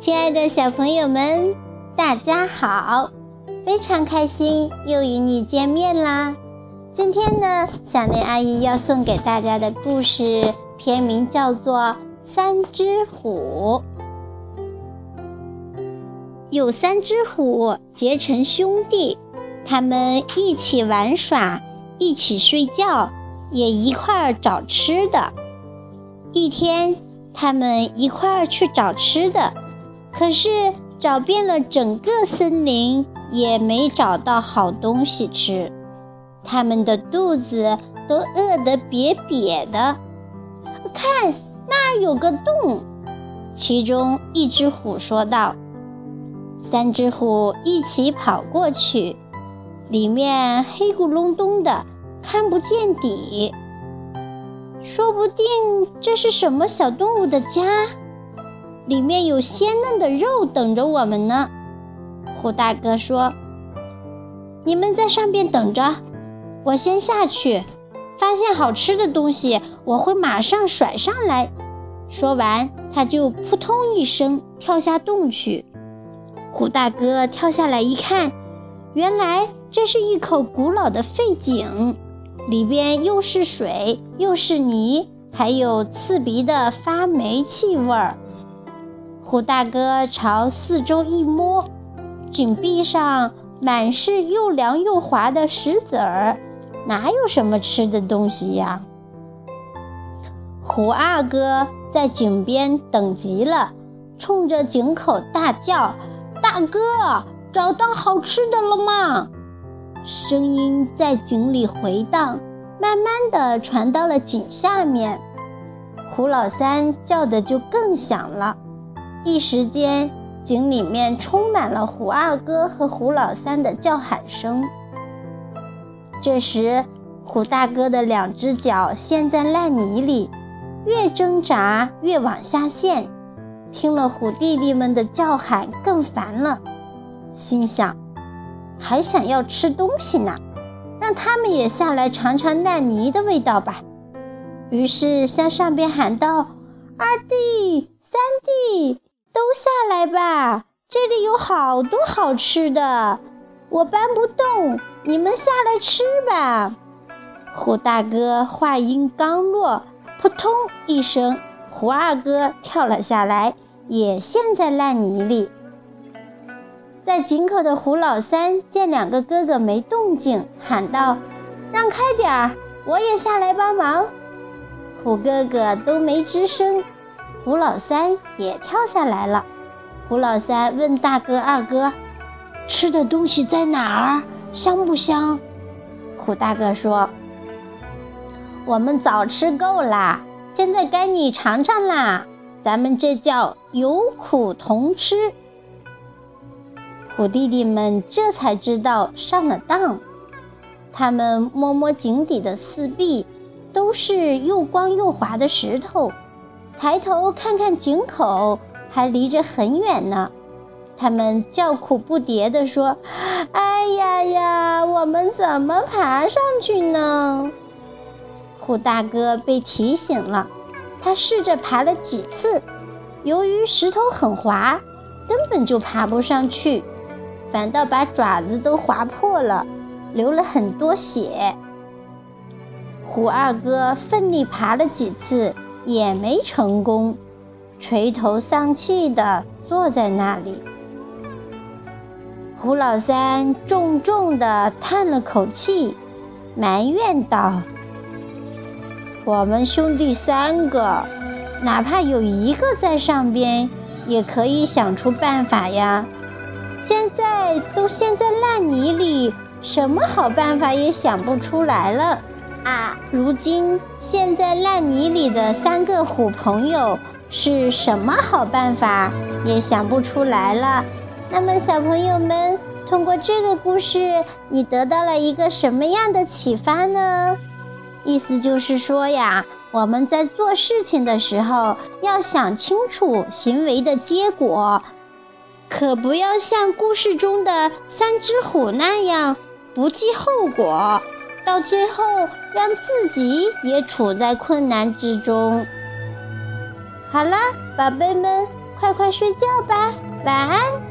亲爱的小朋友们，大家好！非常开心又与你见面啦。今天呢，小莲阿姨要送给大家的故事片名叫做《三只虎》。有三只虎结成兄弟，他们一起玩耍，一起睡觉，也一块儿找吃的。一天，他们一块儿去找吃的。可是找遍了整个森林，也没找到好东西吃，他们的肚子都饿得瘪瘪的。看，那儿有个洞，其中一只虎说道。三只虎一起跑过去，里面黑咕隆咚的，看不见底。说不定这是什么小动物的家。里面有鲜嫩的肉等着我们呢，虎大哥说：“你们在上边等着，我先下去，发现好吃的东西，我会马上甩上来。”说完，他就扑通一声跳下洞去。虎大哥跳下来一看，原来这是一口古老的废井，里边又是水又是泥，还有刺鼻的发霉气味儿。虎大哥朝四周一摸，井壁上满是又凉又滑的石子儿，哪有什么吃的东西呀？虎二哥在井边等急了，冲着井口大叫：“大哥，找到好吃的了吗？”声音在井里回荡，慢慢的传到了井下面。虎老三叫的就更响了。一时间，井里面充满了虎二哥和虎老三的叫喊声。这时，虎大哥的两只脚陷在烂泥里，越挣扎越往下陷。听了虎弟弟们的叫喊，更烦了，心想：还想要吃东西呢，让他们也下来尝尝烂泥的味道吧。于是向上边喊道：“二，弟！”都下来吧，这里有好多好吃的，我搬不动，你们下来吃吧。虎大哥话音刚落，扑通一声，虎二哥跳了下来，也陷在烂泥里。在井口的虎老三见两个哥哥没动静，喊道：“让开点儿，我也下来帮忙。”虎哥哥都没吱声。胡老三也跳下来了。胡老三问大哥、二哥：“吃的东西在哪儿？香不香？”胡大哥说：“我们早吃够啦，现在该你尝尝啦。咱们这叫有苦同吃。”虎弟弟们这才知道上了当。他们摸摸井底的四壁，都是又光又滑的石头。抬头看看井口，还离着很远呢。他们叫苦不迭地说：“哎呀呀，我们怎么爬上去呢？”虎大哥被提醒了，他试着爬了几次，由于石头很滑，根本就爬不上去，反倒把爪子都划破了，流了很多血。虎二哥奋力爬了几次。也没成功，垂头丧气地坐在那里。胡老三重重地叹了口气，埋怨道：“我们兄弟三个，哪怕有一个在上边，也可以想出办法呀。现在都陷在烂泥里，什么好办法也想不出来了。”啊！如今陷在烂泥里的三个虎朋友是什么好办法也想不出来了。那么，小朋友们通过这个故事，你得到了一个什么样的启发呢？意思就是说呀，我们在做事情的时候要想清楚行为的结果，可不要像故事中的三只虎那样不计后果。到最后，让自己也处在困难之中。好了，宝贝们，快快睡觉吧。晚安。